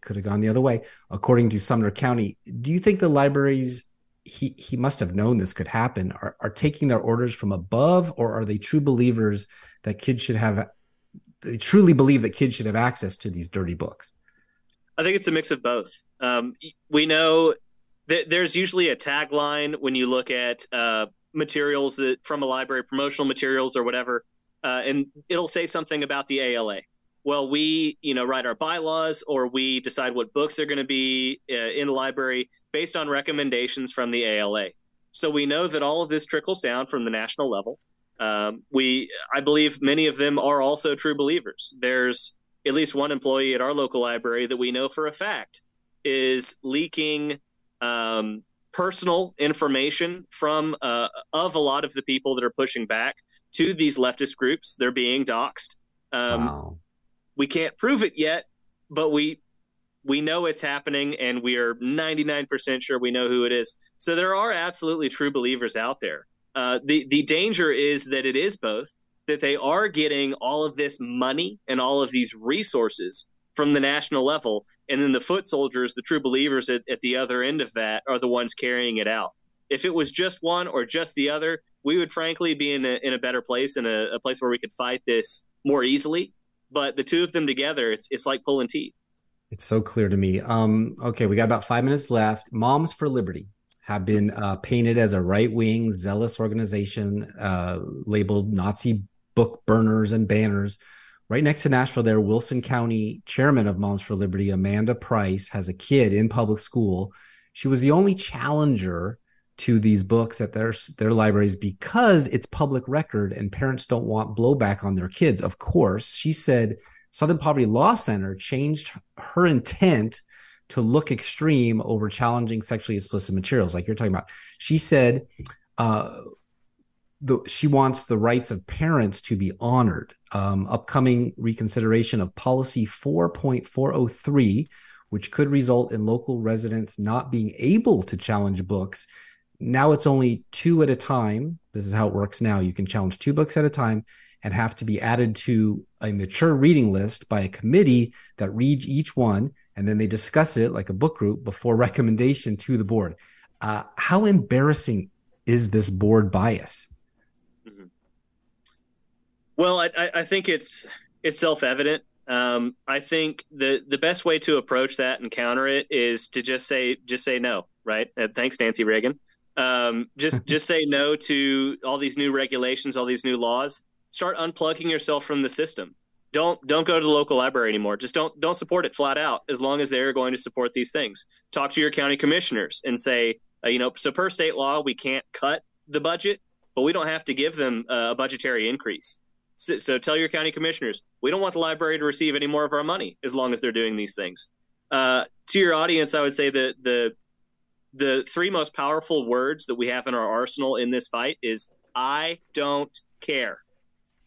Could have gone the other way, according to Sumner County. Do you think the libraries he he must have known this could happen are, are taking their orders from above, or are they true believers that kids should have? They truly believe that kids should have access to these dirty books. I think it's a mix of both. Um, we know that there's usually a tagline when you look at uh, materials that from a library, promotional materials or whatever, uh, and it'll say something about the ALA. Well, we, you know, write our bylaws or we decide what books are going to be uh, in the library based on recommendations from the ALA. So we know that all of this trickles down from the national level. Um, we, I believe, many of them are also true believers. There's at least one employee at our local library that we know for a fact is leaking um, personal information from uh, of a lot of the people that are pushing back to these leftist groups. They're being doxxed. Um, wow. We can't prove it yet, but we we know it's happening, and we are 99% sure we know who it is. So there are absolutely true believers out there. Uh, the the danger is that it is both that they are getting all of this money and all of these resources from the national level. And then the foot soldiers, the true believers at, at the other end of that, are the ones carrying it out. If it was just one or just the other, we would frankly be in a, in a better place, in a, a place where we could fight this more easily. But the two of them together, it's it's like pulling teeth. It's so clear to me. Um, okay, we got about five minutes left. Moms for Liberty have been uh, painted as a right wing, zealous organization uh, labeled Nazi book burners and banners. Right next to Nashville, there, Wilson County chairman of Moms for Liberty, Amanda Price, has a kid in public school. She was the only challenger to these books at their their libraries because it's public record and parents don't want blowback on their kids. Of course, she said Southern Poverty Law Center changed her intent to look extreme over challenging sexually explicit materials, like you're talking about. She said, uh, the, she wants the rights of parents to be honored. Um, upcoming reconsideration of policy 4.403 which could result in local residents not being able to challenge books. Now it's only two at a time. This is how it works now. You can challenge two books at a time and have to be added to a mature reading list by a committee that reads each one and then they discuss it like a book group before recommendation to the board. Uh, how embarrassing is this board bias? Mm-hmm. Well, I, I, think it's it's self evident. Um, I think the the best way to approach that and counter it is to just say just say no, right? And thanks, Nancy Reagan. Um, just just say no to all these new regulations, all these new laws. Start unplugging yourself from the system don't don't go to the local library anymore. Just don't don't support it flat out as long as they're going to support these things. Talk to your county commissioners and say, uh, you know, so per state law, we can't cut the budget, but we don't have to give them uh, a budgetary increase. So, so, tell your county commissioners, we don't want the library to receive any more of our money as long as they're doing these things. Uh, to your audience, I would say that the the three most powerful words that we have in our arsenal in this fight is I don't care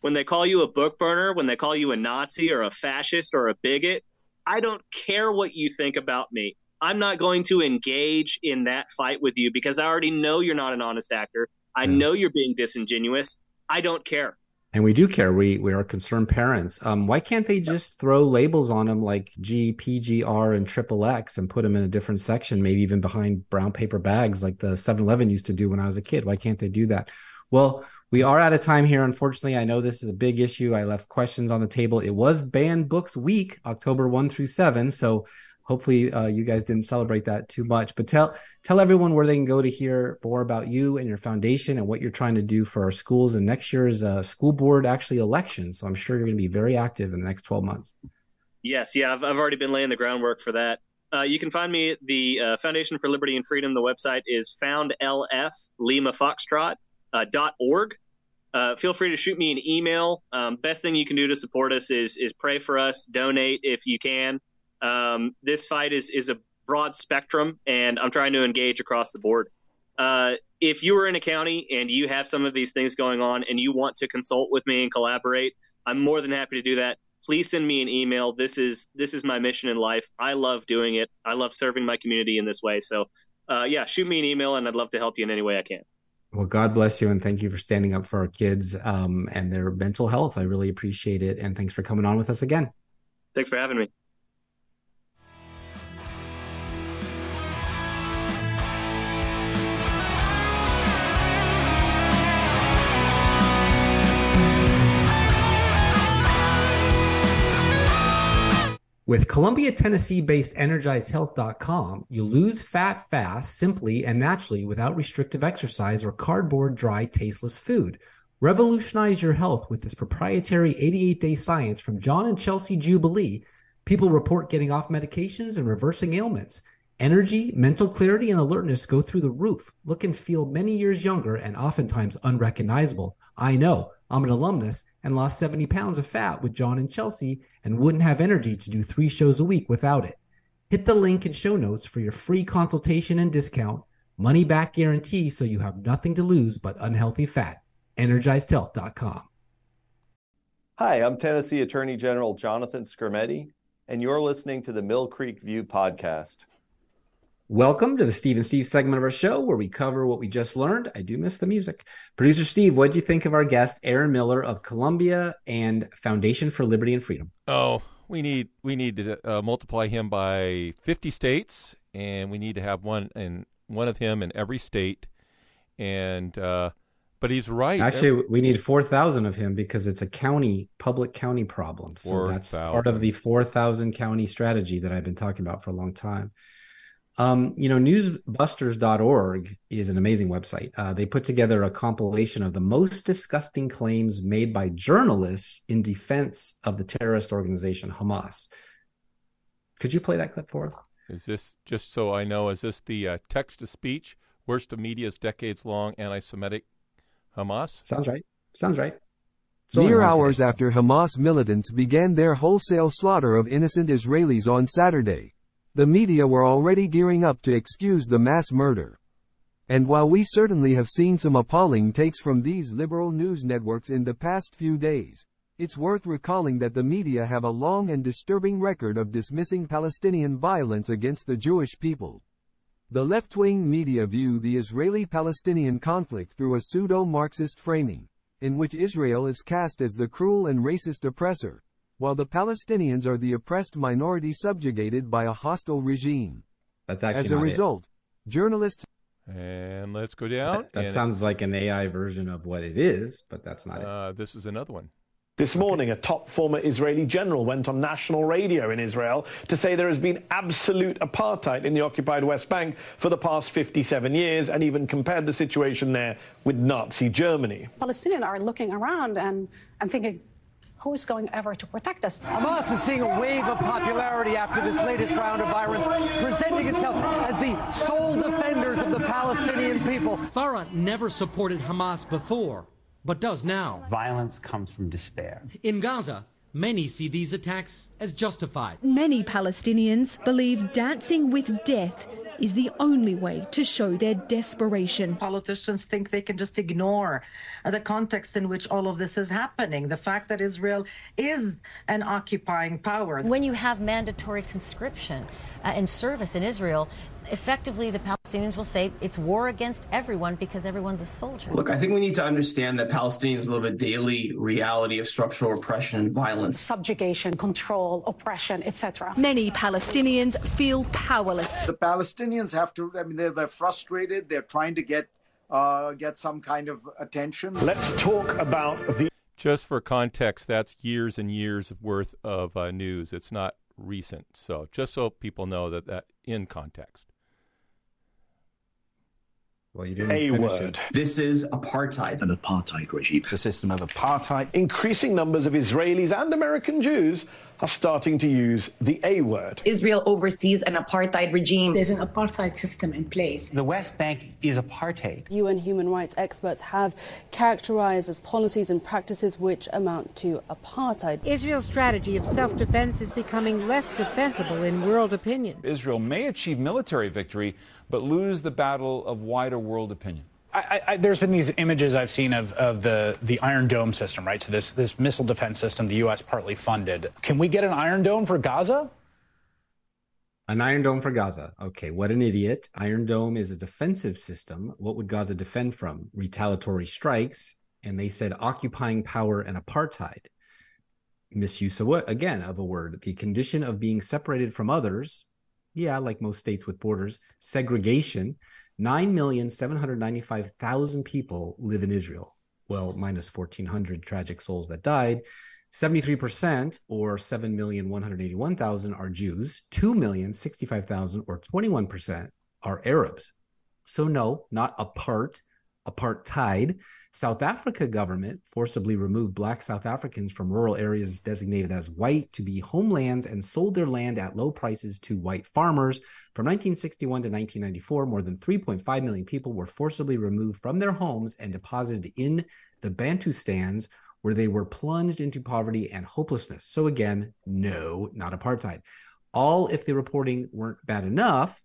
when they call you a book burner, when they call you a Nazi or a fascist or a bigot, I don't care what you think about me. I'm not going to engage in that fight with you because I already know you're not an honest actor. I know you're being disingenuous. I don't care. And we do care. We we are concerned parents. Um, why can't they just throw labels on them like G, P, G, R, and triple X and put them in a different section, maybe even behind brown paper bags like the 7-Eleven used to do when I was a kid? Why can't they do that? Well, we are out of time here. Unfortunately, I know this is a big issue. I left questions on the table. It was banned books week, October 1 through 7. So hopefully uh, you guys didn't celebrate that too much. But tell tell everyone where they can go to hear more about you and your foundation and what you're trying to do for our schools and next year's uh, school board actually election. So I'm sure you're going to be very active in the next 12 months. Yes, yeah, I've, I've already been laying the groundwork for that. Uh, you can find me at the uh, Foundation for Liberty and Freedom. The website is foundlf uh, .org. Uh, feel free to shoot me an email. Um, best thing you can do to support us is is pray for us, donate if you can. Um, this fight is is a broad spectrum, and I'm trying to engage across the board. Uh, if you are in a county and you have some of these things going on and you want to consult with me and collaborate, I'm more than happy to do that. Please send me an email. This is this is my mission in life. I love doing it. I love serving my community in this way. So, uh, yeah, shoot me an email, and I'd love to help you in any way I can. Well, God bless you and thank you for standing up for our kids um, and their mental health. I really appreciate it. And thanks for coming on with us again. Thanks for having me. With Columbia, Tennessee based EnergizedHealth.com, you lose fat fast, simply and naturally without restrictive exercise or cardboard, dry, tasteless food. Revolutionize your health with this proprietary 88 day science from John and Chelsea Jubilee. People report getting off medications and reversing ailments. Energy, mental clarity, and alertness go through the roof. Look and feel many years younger and oftentimes unrecognizable. I know. I'm an alumnus and lost 70 pounds of fat with John and Chelsea and wouldn't have energy to do three shows a week without it. Hit the link in show notes for your free consultation and discount, money back guarantee so you have nothing to lose but unhealthy fat. EnergizedHealth.com. Hi, I'm Tennessee Attorney General Jonathan Skrmetti, and you're listening to the Mill Creek View podcast. Welcome to the Steve and Steve segment of our show where we cover what we just learned. I do miss the music. Producer Steve, what did you think of our guest, Aaron Miller of Columbia and Foundation for Liberty and Freedom? Oh, we need we need to uh, multiply him by 50 states, and we need to have one and one of him in every state. And uh, but he's right. Actually, we need 4,000 of him because it's a county, public county problem. So 4, that's 000. part of the 4,000 county strategy that I've been talking about for a long time. Um, you know, newsbusters.org is an amazing website. Uh, they put together a compilation of the most disgusting claims made by journalists in defense of the terrorist organization Hamas. Could you play that clip for us? Is this just so I know? Is this the uh, text to speech, worst of media's decades long anti Semitic Hamas? Sounds right. Sounds right. Mere hours after Hamas militants began their wholesale slaughter of innocent Israelis on Saturday, the media were already gearing up to excuse the mass murder. And while we certainly have seen some appalling takes from these liberal news networks in the past few days, It's worth recalling that the media have a long and disturbing record of dismissing Palestinian violence against the Jewish people. The left-wing media view the Israeli-Palestinian conflict through a pseudo-Marxist framing, in which Israel is cast as the cruel and racist oppressor, while the Palestinians are the oppressed minority subjugated by a hostile regime. That's actually As a not it. result, journalists And let's go down. That, that and sounds like an AI version of what it is, but that's not it. uh, this is another one. This morning, a top former Israeli general went on national radio in Israel to say there has been absolute apartheid in the occupied West Bank for the past 57 years and even compared the situation there with Nazi Germany. Palestinians are looking around and, and thinking, who is going ever to protect us? Hamas is seeing a wave of popularity after this latest round of violence, presenting itself as the sole defenders of the Palestinian people. Farah never supported Hamas before, but does now. Violence comes from despair. In Gaza, many see these attacks as justified. Many Palestinians believe dancing with death is the only way to show their desperation. Politicians think they can just ignore the context in which all of this is happening. The fact that Israel is an occupying power. When you have mandatory conscription uh, and service in Israel, effectively the Palestinians will say it's war against everyone because everyone's a soldier. Look, I think we need to understand that Palestinians live a daily reality of structural oppression and violence. Subjugation, control, oppression, etc. Many Palestinians feel powerless. The Palestinians have to, I mean, they're, they're frustrated. They're trying to get, uh, get some kind of attention. Let's talk about the. Just for context, that's years and years worth of uh, news. It's not recent. So just so people know that that in context. Well, you didn't A finish word. it. This is apartheid. An apartheid regime. The system of apartheid. Increasing numbers of Israelis and American Jews are starting to use the A word. Israel oversees an apartheid regime. There's an apartheid system in place. The West Bank is apartheid. UN human rights experts have characterized as policies and practices which amount to apartheid. Israel's strategy of self defense is becoming less defensible in world opinion. Israel may achieve military victory, but lose the battle of wider world opinion. I, I, there's been these images I've seen of, of the, the Iron Dome system, right? So this, this missile defense system the U.S. partly funded. Can we get an Iron Dome for Gaza? An Iron Dome for Gaza. Okay, what an idiot. Iron Dome is a defensive system. What would Gaza defend from? Retaliatory strikes. And they said occupying power and apartheid. Misuse of what again of a word. The condition of being separated from others. Yeah, like most states with borders. Segregation. 9,795,000 people live in Israel. Well, minus 1,400 tragic souls that died. 73% or 7,181,000 are Jews, 2,065,000 or 21% are Arabs. So no, not apart, apartheid. South Africa government forcibly removed black South Africans from rural areas designated as white to be homelands and sold their land at low prices to white farmers. From 1961 to 1994, more than 3.5 million people were forcibly removed from their homes and deposited in the Bantustans where they were plunged into poverty and hopelessness. So again, no, not apartheid. All if the reporting weren't bad enough,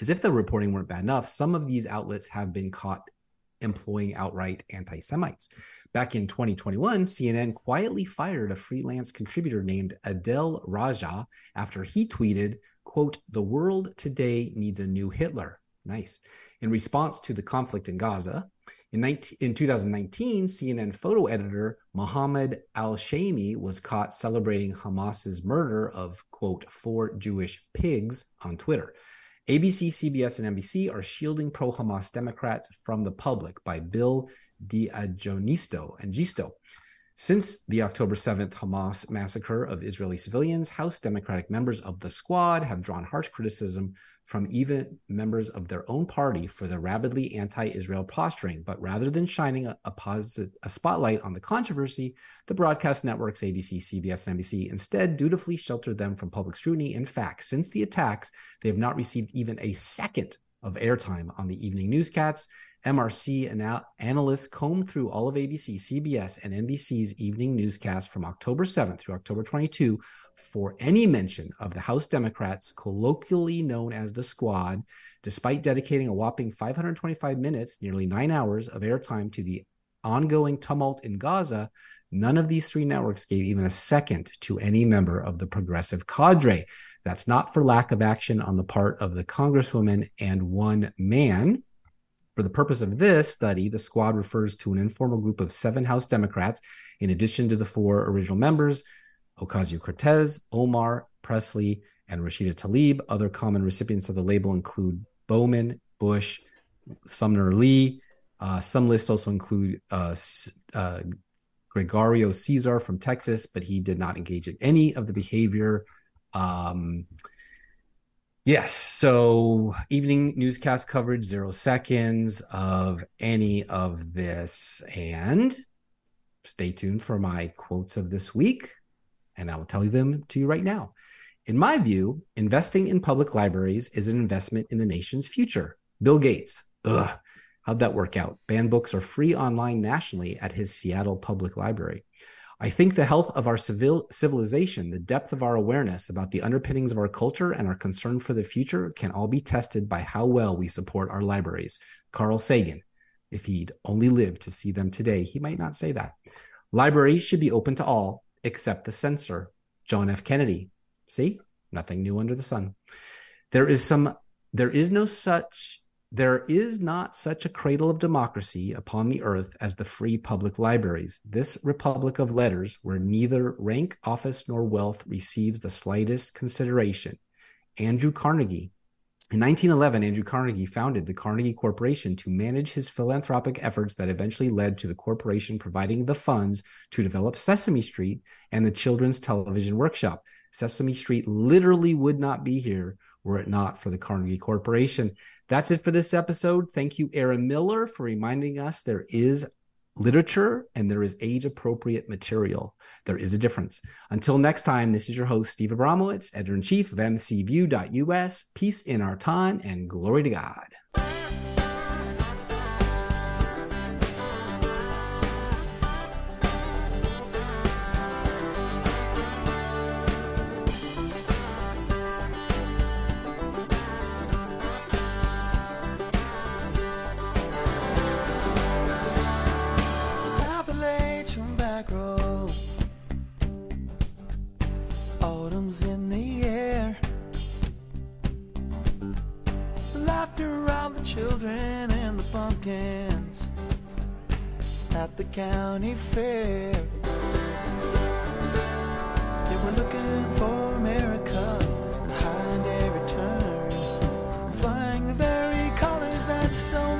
as if the reporting weren't bad enough, some of these outlets have been caught employing outright anti Semites. Back in 2021, CNN quietly fired a freelance contributor named Adel Raja after he tweeted, quote, the world today needs a new Hitler. Nice. In response to the conflict in Gaza, in, 19, in 2019, CNN photo editor Mohammed Al Shami was caught celebrating Hamas's murder of, quote, four Jewish pigs on Twitter. ABC, CBS, and NBC are shielding pro Hamas Democrats from the public by Bill D'Agostino and Gisto. Since the October 7th Hamas massacre of Israeli civilians, House Democratic members of the squad have drawn harsh criticism from even members of their own party for their rabidly anti-Israel posturing. But rather than shining a, a, a spotlight on the controversy, the broadcast networks ABC, CBS, and NBC instead dutifully sheltered them from public scrutiny. In fact, since the attacks, they have not received even a second of airtime on the evening newscasts. MRC anal- analysts combed through all of ABC, CBS, and NBC's evening newscast from October 7th through October 22 for any mention of the House Democrats, colloquially known as the Squad, despite dedicating a whopping 525 minutes, nearly nine hours of airtime to the ongoing tumult in Gaza, none of these three networks gave even a second to any member of the progressive cadre. That's not for lack of action on the part of the Congresswoman and one man. For the purpose of this study, the squad refers to an informal group of seven House Democrats, in addition to the four original members Ocasio Cortez, Omar, Presley, and Rashida Tlaib. Other common recipients of the label include Bowman, Bush, Summer Lee. Uh, some lists also include uh, uh, Gregorio Casar from Texas, but he did not engage in any of the behavior. Um, yes, so evening newscast coverage, zero seconds of any of this. And stay tuned for my quotes of this week, and I will tell you them to you right now. In my view, investing in public libraries is an investment in the nation's future. Bill Gates, ugh, how'd that work out? Banned books are free online nationally at his Seattle Public Library. I think the health of our civil civilization, the depth of our awareness about the underpinnings of our culture, and our concern for the future can all be tested by how well we support our libraries. Carl Sagan, if he'd only lived to see them today, he might not say that. Libraries should be open to all, except the censor. John F. Kennedy. See, nothing new under the sun. There is some. There is no such there is not such a cradle of democracy upon the earth as the free public libraries. This republic of letters, where neither rank, office, nor wealth receives the slightest consideration. Andrew Carnegie. In 1911, Andrew Carnegie founded the Carnegie Corporation to manage his philanthropic efforts that eventually led to the corporation providing the funds to develop Sesame Street and the Children's Television Workshop. Sesame Street literally would not be here were it not for the Carnegie Corporation. That's it for this episode. Thank you, Aaron Miller, for reminding us there is literature and there is age appropriate material. There is a difference. Until next time, this is your host, Steve Abramowitz, editor in chief of mcview.us. Peace in our time and glory to God. Children and the pumpkins at the county fair. They were looking for America behind every turn, flying the very colors that so